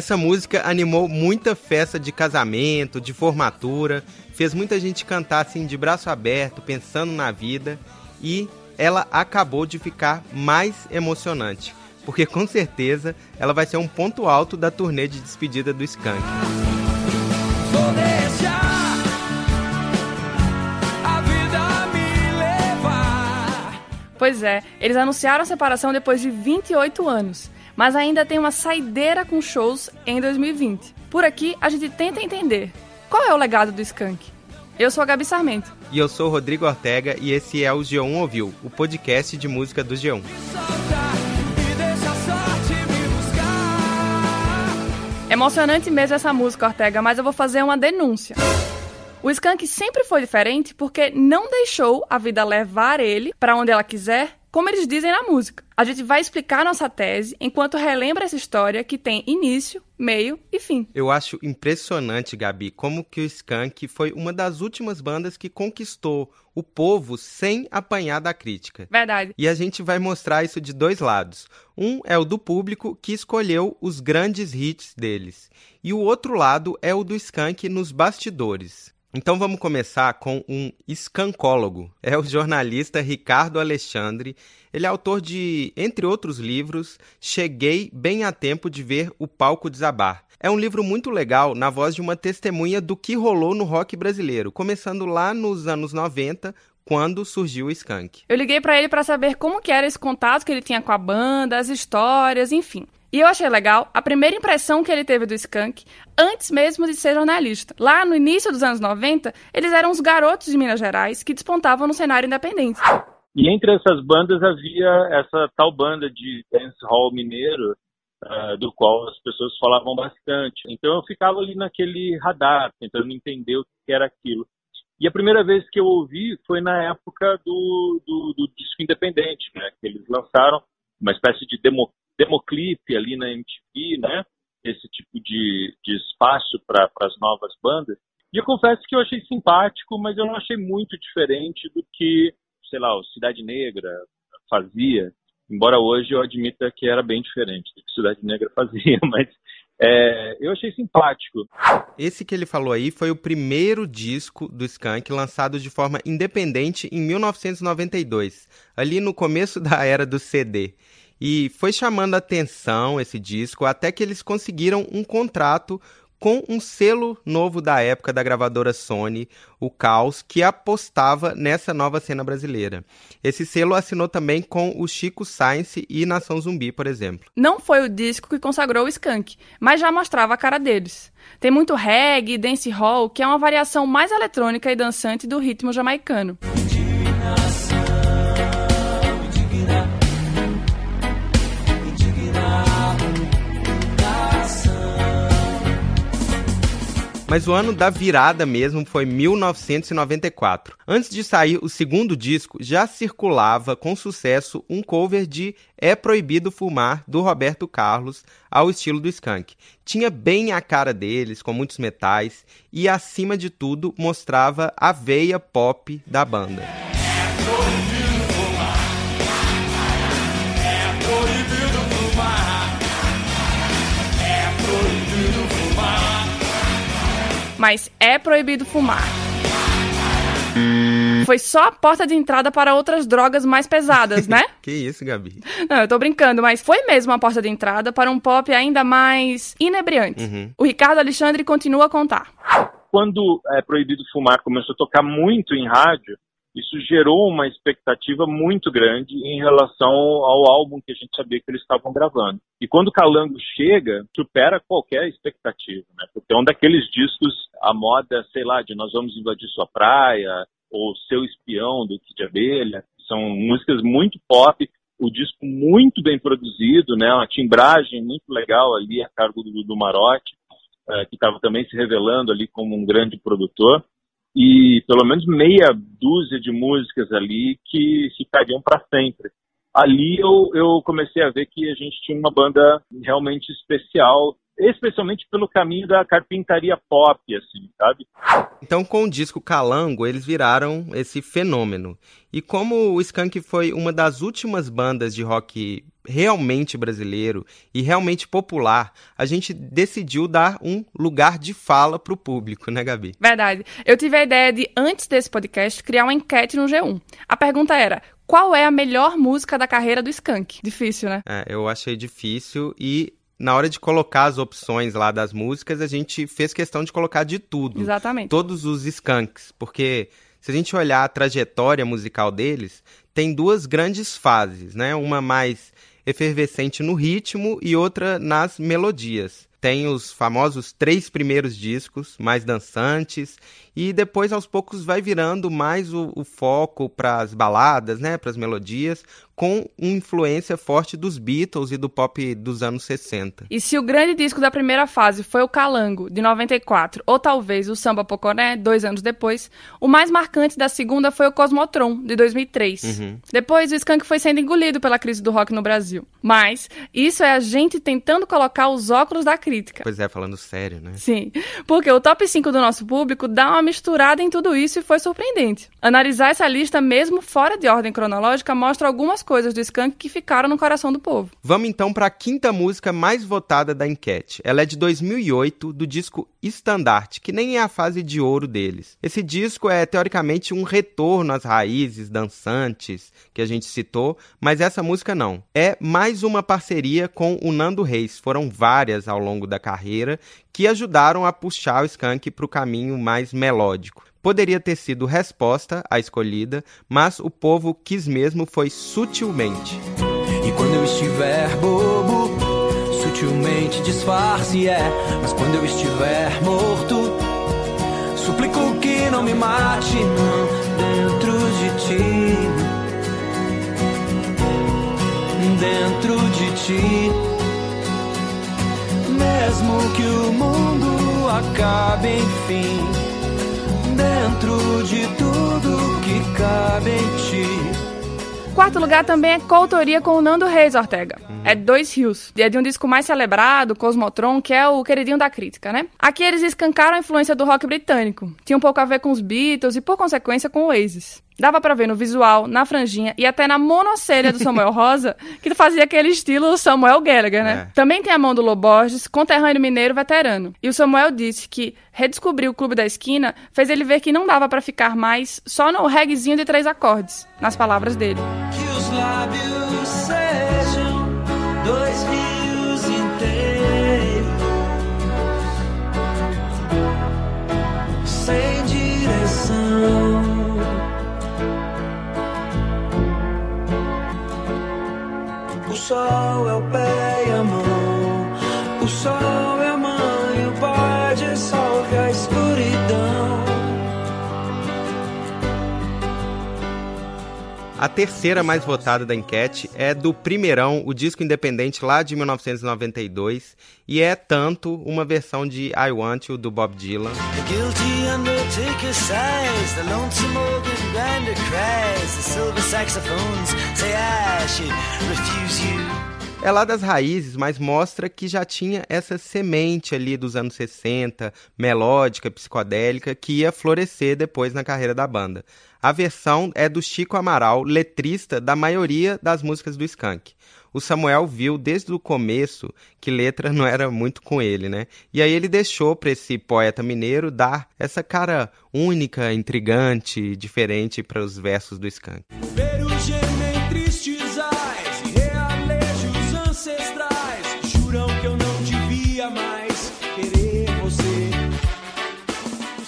Essa música animou muita festa de casamento, de formatura, fez muita gente cantar assim de braço aberto, pensando na vida e ela acabou de ficar mais emocionante, porque com certeza ela vai ser um ponto alto da turnê de despedida do Skank. Pois é, eles anunciaram a separação depois de 28 anos mas ainda tem uma saideira com shows em 2020. Por aqui, a gente tenta entender qual é o legado do Skank. Eu sou a Gabi Sarmento. E eu sou o Rodrigo Ortega e esse é o G1 Ouviu, o podcast de música do G1. Emocionante mesmo essa música, Ortega, mas eu vou fazer uma denúncia. O Skank sempre foi diferente porque não deixou a vida levar ele para onde ela quiser como eles dizem na música. A gente vai explicar nossa tese enquanto relembra essa história que tem início, meio e fim. Eu acho impressionante, Gabi, como que o Skank foi uma das últimas bandas que conquistou o povo sem apanhar da crítica. Verdade. E a gente vai mostrar isso de dois lados. Um é o do público que escolheu os grandes hits deles, e o outro lado é o do Skank nos bastidores. Então vamos começar com um escancólogo. É o jornalista Ricardo Alexandre. Ele é autor de, entre outros livros, Cheguei bem a tempo de ver o palco desabar. É um livro muito legal, na voz de uma testemunha do que rolou no rock brasileiro, começando lá nos anos 90, quando surgiu o Skank. Eu liguei para ele para saber como que era esse contato que ele tinha com a banda, as histórias, enfim. E eu achei legal a primeira impressão que ele teve do Skank antes mesmo de ser jornalista. Lá no início dos anos 90, eles eram os garotos de Minas Gerais que despontavam no cenário independente. E entre essas bandas havia essa tal banda de dancehall mineiro, uh, do qual as pessoas falavam bastante. Então eu ficava ali naquele radar, tentando entender o que era aquilo. E a primeira vez que eu ouvi foi na época do, do, do disco independente, né, que eles lançaram uma espécie de demo, democlipe ali na MTV, né? Esse tipo de, de espaço para as novas bandas. E eu confesso que eu achei simpático, mas eu não achei muito diferente do que, sei lá, o Cidade Negra fazia. Embora hoje eu admita que era bem diferente do que Cidade Negra fazia, mas é, eu achei simpático. Esse que ele falou aí foi o primeiro disco do Skank lançado de forma independente em 1992, ali no começo da era do CD. E foi chamando atenção esse disco até que eles conseguiram um contrato com um selo novo da época da gravadora Sony, o Caos, que apostava nessa nova cena brasileira. Esse selo assinou também com o Chico Science e Nação Zumbi, por exemplo. Não foi o disco que consagrou o Skank, mas já mostrava a cara deles. Tem muito reggae e dancehall, que é uma variação mais eletrônica e dançante do ritmo jamaicano. Mas o ano da virada mesmo foi 1994. Antes de sair o segundo disco, já circulava com sucesso um cover de É Proibido Fumar, do Roberto Carlos, ao estilo do Skank. Tinha bem a cara deles, com muitos metais, e acima de tudo mostrava a veia pop da banda. Mas é proibido fumar. Foi só a porta de entrada para outras drogas mais pesadas, né? que isso, Gabi? Não, eu tô brincando, mas foi mesmo a porta de entrada para um pop ainda mais inebriante. Uhum. O Ricardo Alexandre continua a contar. Quando é proibido fumar começou a tocar muito em rádio, isso gerou uma expectativa muito grande em relação ao álbum que a gente sabia que eles estavam gravando. E quando o Calango chega, supera qualquer expectativa, né? Porque é um daqueles discos, a moda, sei lá, de Nós Vamos Invadir Sua Praia, ou Seu Espião, do Kid Abelha, são músicas muito pop, o disco muito bem produzido, né? Uma timbragem muito legal ali a cargo do, do Marotti, uh, que estava também se revelando ali como um grande produtor e pelo menos meia dúzia de músicas ali que ficariam para sempre. Ali eu, eu comecei a ver que a gente tinha uma banda realmente especial, especialmente pelo caminho da carpintaria pop, assim, sabe? Então, com o disco Calango, eles viraram esse fenômeno. E como o Skank foi uma das últimas bandas de rock realmente brasileiro e realmente popular, a gente decidiu dar um lugar de fala para o público, né, Gabi? Verdade. Eu tive a ideia de, antes desse podcast, criar uma enquete no G1. A pergunta era: qual é a melhor música da carreira do Skank? Difícil, né? É, eu achei difícil e na hora de colocar as opções lá das músicas, a gente fez questão de colocar de tudo. Exatamente. Todos os skunks, porque se a gente olhar a trajetória musical deles, tem duas grandes fases, né? Uma mais efervescente no ritmo e outra nas melodias. Tem os famosos três primeiros discos, mais dançantes, e depois aos poucos vai virando mais o, o foco para as baladas, né, para as melodias, com uma influência forte dos Beatles e do pop dos anos 60. E se o grande disco da primeira fase foi o Calango, de 94, ou talvez o Samba Poconé, dois anos depois, o mais marcante da segunda foi o Cosmotron, de 2003. Uhum. Depois, o Skank foi sendo engolido pela crise do rock no Brasil. Mas isso é a gente tentando colocar os óculos da crítica. Pois é, falando sério, né? Sim, porque o top 5 do nosso público dá uma misturada em tudo isso e foi surpreendente. Analisar essa lista, mesmo fora de ordem cronológica, mostra algumas coisas do Skank que ficaram no coração do povo. Vamos então para a quinta música mais votada da enquete. Ela é de 2008, do disco Standard, que nem é a fase de ouro deles. Esse disco é teoricamente um retorno às raízes dançantes que a gente citou, mas essa música não. É mais uma parceria com o Nando Reis. Foram várias ao longo da carreira que ajudaram a puxar o Skank para o caminho mais melódico. Poderia ter sido resposta a escolhida, mas o povo quis mesmo foi sutilmente. E quando eu estiver bobo, sutilmente disfarce é. Mas quando eu estiver morto, suplico que não me mate, não, dentro de ti. Dentro de ti. Mesmo que o mundo acabe, enfim dentro de tudo que cabe em ti. Quarto lugar também é coautoria com o Nando Reis Ortega. É Dois Rios. É de um disco mais celebrado, Cosmotron, que é o queridinho da crítica, né? Aqui eles escancaram a influência do rock britânico. Tinha um pouco a ver com os Beatles e, por consequência, com o Oasis. Dava para ver no visual, na franjinha e até na monocelha do Samuel Rosa, que fazia aquele estilo Samuel Gallagher, né? É. Também tem a mão do Loborges, conterrâneo mineiro veterano. E o Samuel disse que redescobrir o Clube da Esquina fez ele ver que não dava para ficar mais só no reggaezinho de três acordes, nas palavras dele. Que os lábios sejam dois rios inteiros sem direção. O sol é o pé A terceira mais votada da enquete é do Primeirão, o disco independente lá de 1992, e é tanto uma versão de I Want You do Bob Dylan. É lá das raízes, mas mostra que já tinha essa semente ali dos anos 60, melódica, psicodélica, que ia florescer depois na carreira da banda. A versão é do Chico Amaral, letrista da maioria das músicas do Skank. O Samuel viu desde o começo que letra não era muito com ele, né? E aí ele deixou para esse poeta mineiro dar essa cara única, intrigante, diferente para os versos do Skank. tristes ais, realejos ancestrais, juram que eu não devia mais querer você.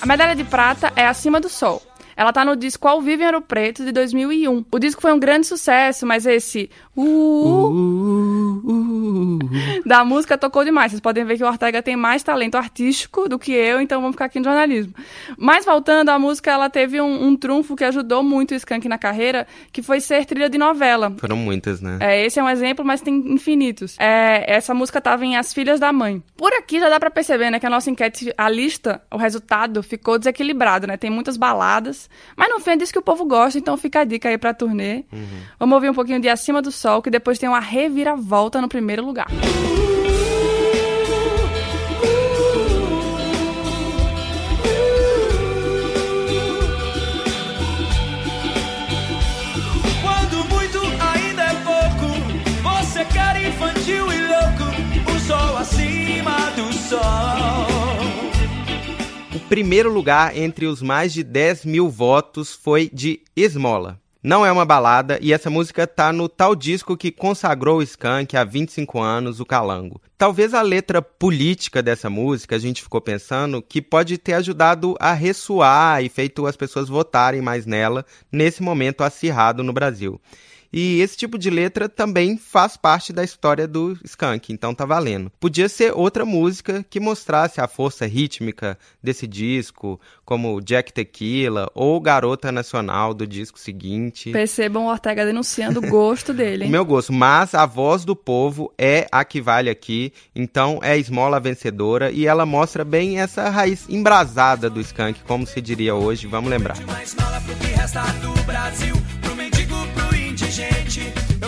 A medalha de prata é Acima do Sol ela tá no disco Ao Vivo em Ouro Preto, de 2001. O disco foi um grande sucesso, mas esse... Uh, uh, uh, da música tocou demais. Vocês podem ver que o Ortega tem mais talento artístico do que eu, então vamos ficar aqui no jornalismo. Mas voltando, a música ela teve um, um trunfo que ajudou muito o Skank na carreira, que foi ser trilha de novela. Foram muitas, né? É, esse é um exemplo, mas tem infinitos. É, essa música tava em As Filhas da Mãe. Por aqui já dá para perceber, né, que a nossa enquete, a lista, o resultado ficou desequilibrado, né? Tem muitas baladas, mas no fim é disso que o povo gosta, então fica a dica aí pra turnê. Uhum. Vamos ouvir um pouquinho de Acima do Sol, que depois tem uma reviravolta no primeiro lugar. Quando primeiro lugar entre os mais de 10 mil votos foi de Esmola. Não é uma balada e essa música tá no tal disco que consagrou o Skank há 25 anos, o Calango. Talvez a letra política dessa música, a gente ficou pensando, que pode ter ajudado a ressoar e feito as pessoas votarem mais nela nesse momento acirrado no Brasil. E esse tipo de letra também faz parte da história do Skank, então tá valendo. Podia ser outra música que mostrasse a força rítmica desse disco, como Jack Tequila ou Garota Nacional do disco seguinte. Percebam o Ortega denunciando o gosto dele. Hein? Meu gosto, mas a voz do povo é a que vale aqui, então é a esmola vencedora e ela mostra bem essa raiz embrasada do Skank, como se diria hoje, vamos lembrar. Mais mala pro que resta do Brasil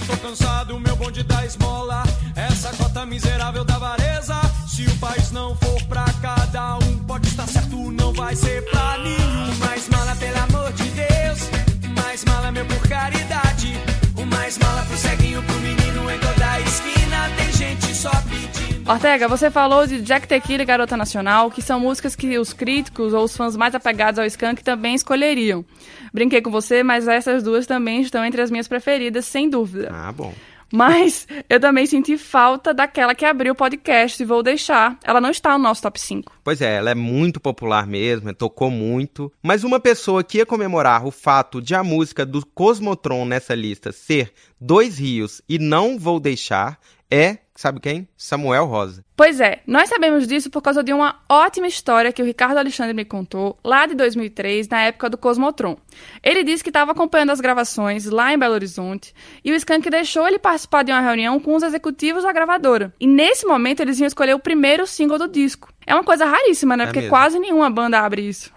tô cansado, meu bonde da esmola. Essa cota miserável da vareza. Se o país não for pra cada um, pode estar certo, não vai ser pra nenhum. Mais mala, pelo amor de Deus. Mais mala, meu por caridade. O mais mala pro ceguinho, pro menino em toda esquina. Tem gente só pedindo. Ortega, você falou de Jack Tequila e Garota Nacional, que são músicas que os críticos ou os fãs mais apegados ao Skank também escolheriam. Brinquei com você, mas essas duas também estão entre as minhas preferidas, sem dúvida. Ah, bom. Mas eu também senti falta daquela que abriu o podcast e vou deixar. Ela não está no nosso top 5. Pois é, ela é muito popular mesmo, tocou muito. Mas uma pessoa que ia comemorar o fato de a música do Cosmotron nessa lista ser Dois Rios e Não Vou Deixar é Sabe quem? Samuel Rosa. Pois é, nós sabemos disso por causa de uma ótima história que o Ricardo Alexandre me contou lá de 2003, na época do Cosmotron. Ele disse que estava acompanhando as gravações lá em Belo Horizonte e o Skank deixou ele participar de uma reunião com os executivos da gravadora. E nesse momento eles iam escolher o primeiro single do disco. É uma coisa raríssima, né? É Porque mesmo. quase nenhuma banda abre isso.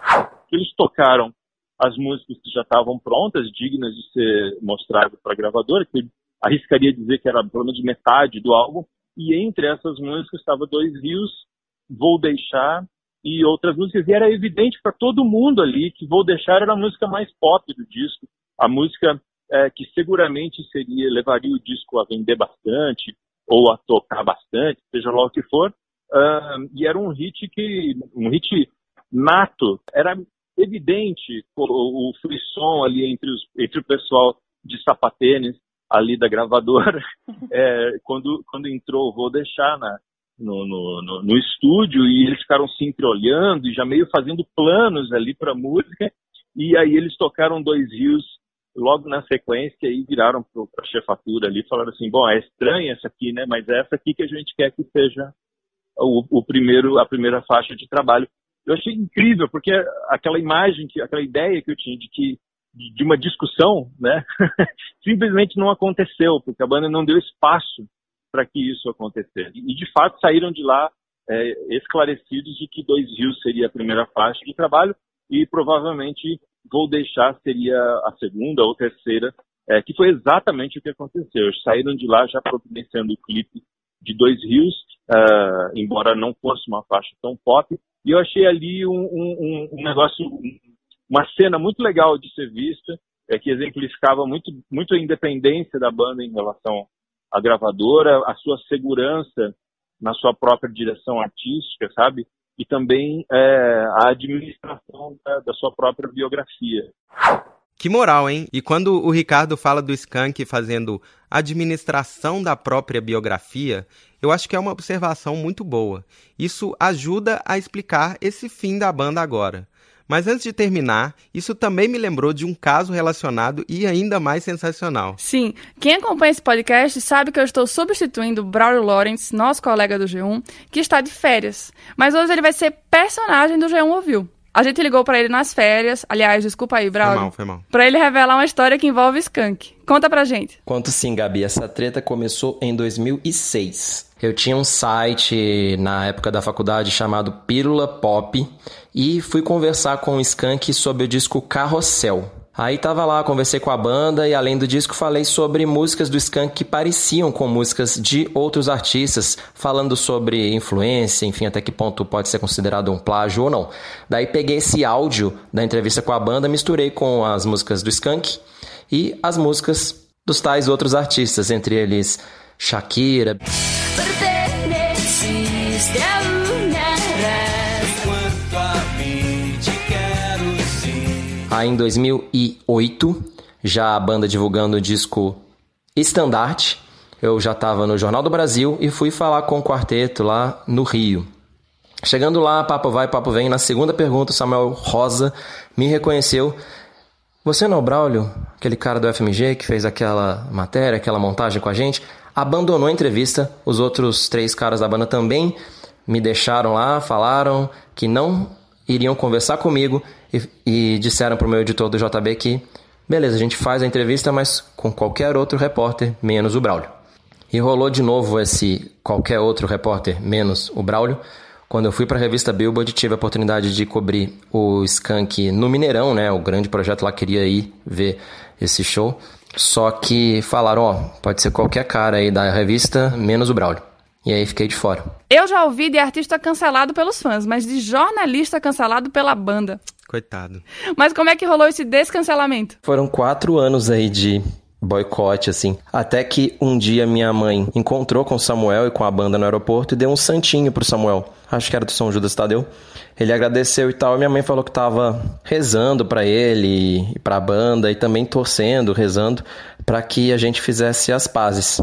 Eles tocaram as músicas que já estavam prontas, dignas de ser mostradas para a gravadora, que arriscaria dizer que era pelo menos metade do álbum, e entre essas músicas estava Dois Rios, Vou Deixar e outras músicas, e era evidente para todo mundo ali que Vou Deixar era a música mais pop do disco, a música é, que seguramente seria levaria o disco a vender bastante ou a tocar bastante, seja lá o que for, uh, e era um hit que um hit nato, era evidente o, o frisson ali entre, os, entre o pessoal de sapatênis ali da gravadora, é, quando, quando entrou, vou deixar na, no, no, no, no, estúdio e eles ficaram se entreolhando e já meio fazendo planos ali para música. E aí eles tocaram dois rios logo na sequência e viraram para a chefatura ali falaram assim: bom, é estranha essa aqui, né? Mas é essa aqui que a gente quer que seja o, o primeiro, a primeira faixa de trabalho. Eu achei incrível porque aquela imagem, que, aquela ideia que eu tinha de que de uma discussão, né? simplesmente não aconteceu, porque a banda não deu espaço para que isso acontecesse. E de fato saíram de lá é, esclarecidos de que Dois Rios seria a primeira faixa de trabalho e provavelmente Vou Deixar seria a segunda ou terceira, é, que foi exatamente o que aconteceu. Saíram de lá já providenciando o clipe de Dois Rios, uh, embora não fosse uma faixa tão pop, e eu achei ali um, um, um negócio, uma cena muito legal de ser vista, é, que exemplificava muito, muito a independência da banda em relação à gravadora, a sua segurança na sua própria direção artística, sabe? E também é, a administração da, da sua própria biografia. Que moral, hein? E quando o Ricardo fala do Skank fazendo administração da própria biografia, eu acho que é uma observação muito boa. Isso ajuda a explicar esse fim da banda agora. Mas antes de terminar, isso também me lembrou de um caso relacionado e ainda mais sensacional. Sim, quem acompanha esse podcast sabe que eu estou substituindo Braulio Lawrence, nosso colega do G1, que está de férias. Mas hoje ele vai ser personagem do G1 Ouviu. A gente ligou para ele nas férias. Aliás, desculpa aí, Braulio. Foi mal, foi mal. Pra ele revelar uma história que envolve Skunk. Conta pra gente. Conto sim, Gabi. Essa treta começou em 2006. Eu tinha um site na época da faculdade chamado Pílula Pop e fui conversar com o Skank sobre o disco Carrossel. Aí tava lá, conversei com a banda e além do disco falei sobre músicas do Skank que pareciam com músicas de outros artistas, falando sobre influência, enfim, até que ponto pode ser considerado um plágio ou não. Daí peguei esse áudio da entrevista com a banda, misturei com as músicas do Skank e as músicas dos tais outros artistas, entre eles Shakira. Aí em 2008, já a banda divulgando o disco Estandarte, eu já estava no Jornal do Brasil e fui falar com o quarteto lá no Rio. Chegando lá, papo vai, papo vem. Na segunda pergunta, Samuel Rosa me reconheceu. Você não é o Braulio, aquele cara do FMG que fez aquela matéria, aquela montagem com a gente? Abandonou a entrevista. Os outros três caras da banda também me deixaram lá, falaram que não iriam conversar comigo e, e disseram para o meu editor do JB que, beleza, a gente faz a entrevista, mas com qualquer outro repórter, menos o Braulio. E rolou de novo esse qualquer outro repórter, menos o Braulio. Quando eu fui para a revista Billboard, tive a oportunidade de cobrir o Skank no Mineirão, né? O grande projeto lá queria ir ver esse show. Só que falaram, ó, pode ser qualquer cara aí da revista, menos o Braulio. E aí fiquei de fora. Eu já ouvi de artista cancelado pelos fãs, mas de jornalista cancelado pela banda. Coitado. Mas como é que rolou esse descancelamento? Foram quatro anos aí de boicote, assim. Até que um dia minha mãe encontrou com o Samuel e com a banda no aeroporto e deu um santinho pro Samuel. Acho que era do São Judas Tadeu. Ele agradeceu e tal. E minha mãe falou que tava rezando para ele e pra banda e também torcendo, rezando para que a gente fizesse as pazes.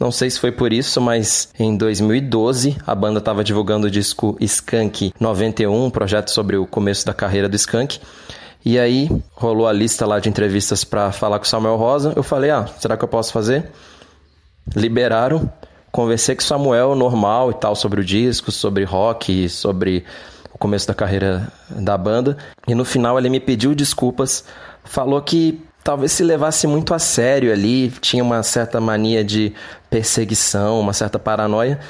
Não sei se foi por isso, mas em 2012 a banda estava divulgando o disco Skunk 91, um projeto sobre o começo da carreira do Skunk. E aí rolou a lista lá de entrevistas para falar com o Samuel Rosa. Eu falei: "Ah, será que eu posso fazer?" Liberaram. Conversei com o Samuel normal e tal sobre o disco, sobre rock, sobre o começo da carreira da banda. E no final ele me pediu desculpas, falou que talvez se levasse muito a sério ali, tinha uma certa mania de perseguição, uma certa paranoia.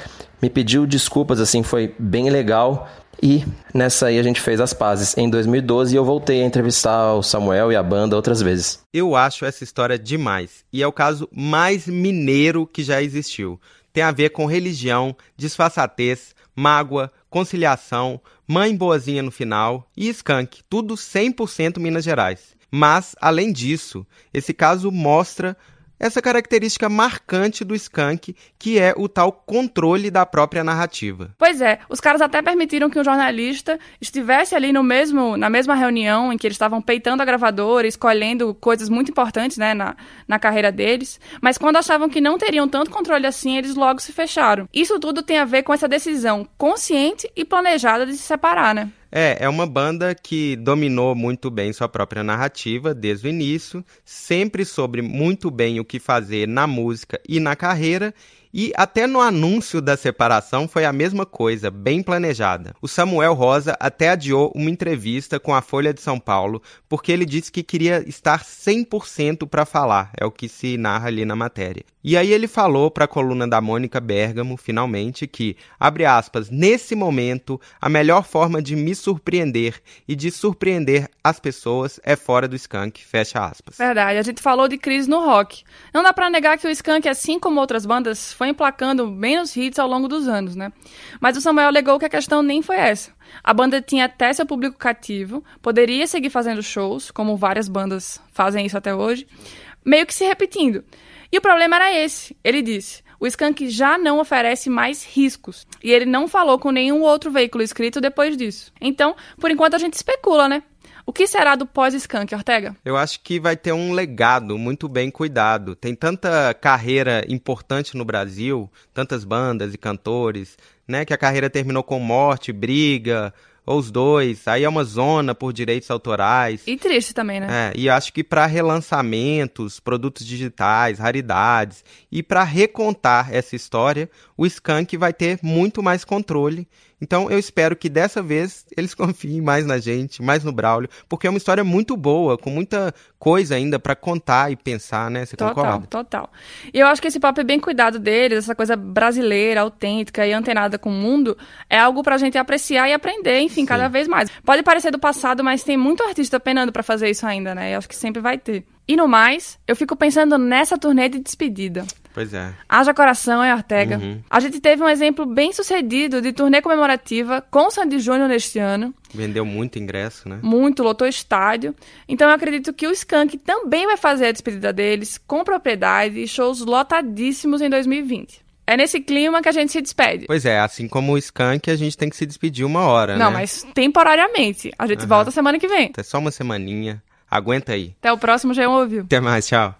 Me pediu desculpas, assim, foi bem legal. E nessa aí a gente fez as pazes. Em 2012 eu voltei a entrevistar o Samuel e a banda outras vezes. Eu acho essa história demais. E é o caso mais mineiro que já existiu. Tem a ver com religião, disfarçatez, mágoa, conciliação, mãe boazinha no final e skunk. Tudo 100% Minas Gerais. Mas, além disso, esse caso mostra essa característica marcante do skunk, que é o tal controle da própria narrativa. Pois é, os caras até permitiram que um jornalista estivesse ali no mesmo, na mesma reunião em que eles estavam peitando a gravadora, escolhendo coisas muito importantes né, na, na carreira deles, mas quando achavam que não teriam tanto controle assim, eles logo se fecharam. Isso tudo tem a ver com essa decisão consciente e planejada de se separar, né? É, é uma banda que dominou muito bem sua própria narrativa desde o início, sempre soube muito bem o que fazer na música e na carreira, e até no anúncio da separação foi a mesma coisa, bem planejada. O Samuel Rosa até adiou uma entrevista com a Folha de São Paulo, porque ele disse que queria estar 100% para falar, é o que se narra ali na matéria. E aí ele falou para a coluna da Mônica Bergamo, finalmente, que, abre aspas, nesse momento, a melhor forma de me surpreender e de surpreender as pessoas é fora do Skank, fecha aspas. Verdade, a gente falou de crise no rock. Não dá para negar que o Skank, assim como outras bandas, foi emplacando menos hits ao longo dos anos, né? Mas o Samuel alegou que a questão nem foi essa. A banda tinha até seu público cativo, poderia seguir fazendo shows, como várias bandas fazem isso até hoje, meio que se repetindo. E o problema era esse, ele disse. O Skank já não oferece mais riscos. E ele não falou com nenhum outro veículo escrito depois disso. Então, por enquanto a gente especula, né? O que será do pós-Skank, Ortega? Eu acho que vai ter um legado muito bem cuidado. Tem tanta carreira importante no Brasil, tantas bandas e cantores, né? Que a carreira terminou com morte, briga, ou os dois. Aí é uma zona por direitos autorais. E triste também, né? É, e acho que para relançamentos, produtos digitais, raridades e para recontar essa história, o Skank vai ter muito mais controle. Então eu espero que dessa vez eles confiem mais na gente, mais no Braulio, porque é uma história muito boa, com muita coisa ainda para contar e pensar, né? Você total, concorda? Total. E eu acho que esse papo é bem cuidado deles, essa coisa brasileira, autêntica e antenada com o mundo, é algo pra gente apreciar e aprender, enfim, Sim. cada vez mais. Pode parecer do passado, mas tem muito artista penando para fazer isso ainda, né? Eu acho que sempre vai ter. E no mais, eu fico pensando nessa turnê de despedida. Pois é. Haja coração, é Ortega. Uhum. A gente teve um exemplo bem sucedido de turnê comemorativa com o Sandy Júnior neste ano. Vendeu muito ingresso, né? Muito, lotou estádio. Então eu acredito que o Skank também vai fazer a despedida deles com propriedade e shows lotadíssimos em 2020. É nesse clima que a gente se despede. Pois é, assim como o Skank, a gente tem que se despedir uma hora, Não, né? mas temporariamente. A gente uhum. volta semana que vem. É só uma semaninha. Aguenta aí. Até o próximo, já ouviu. Até mais, tchau.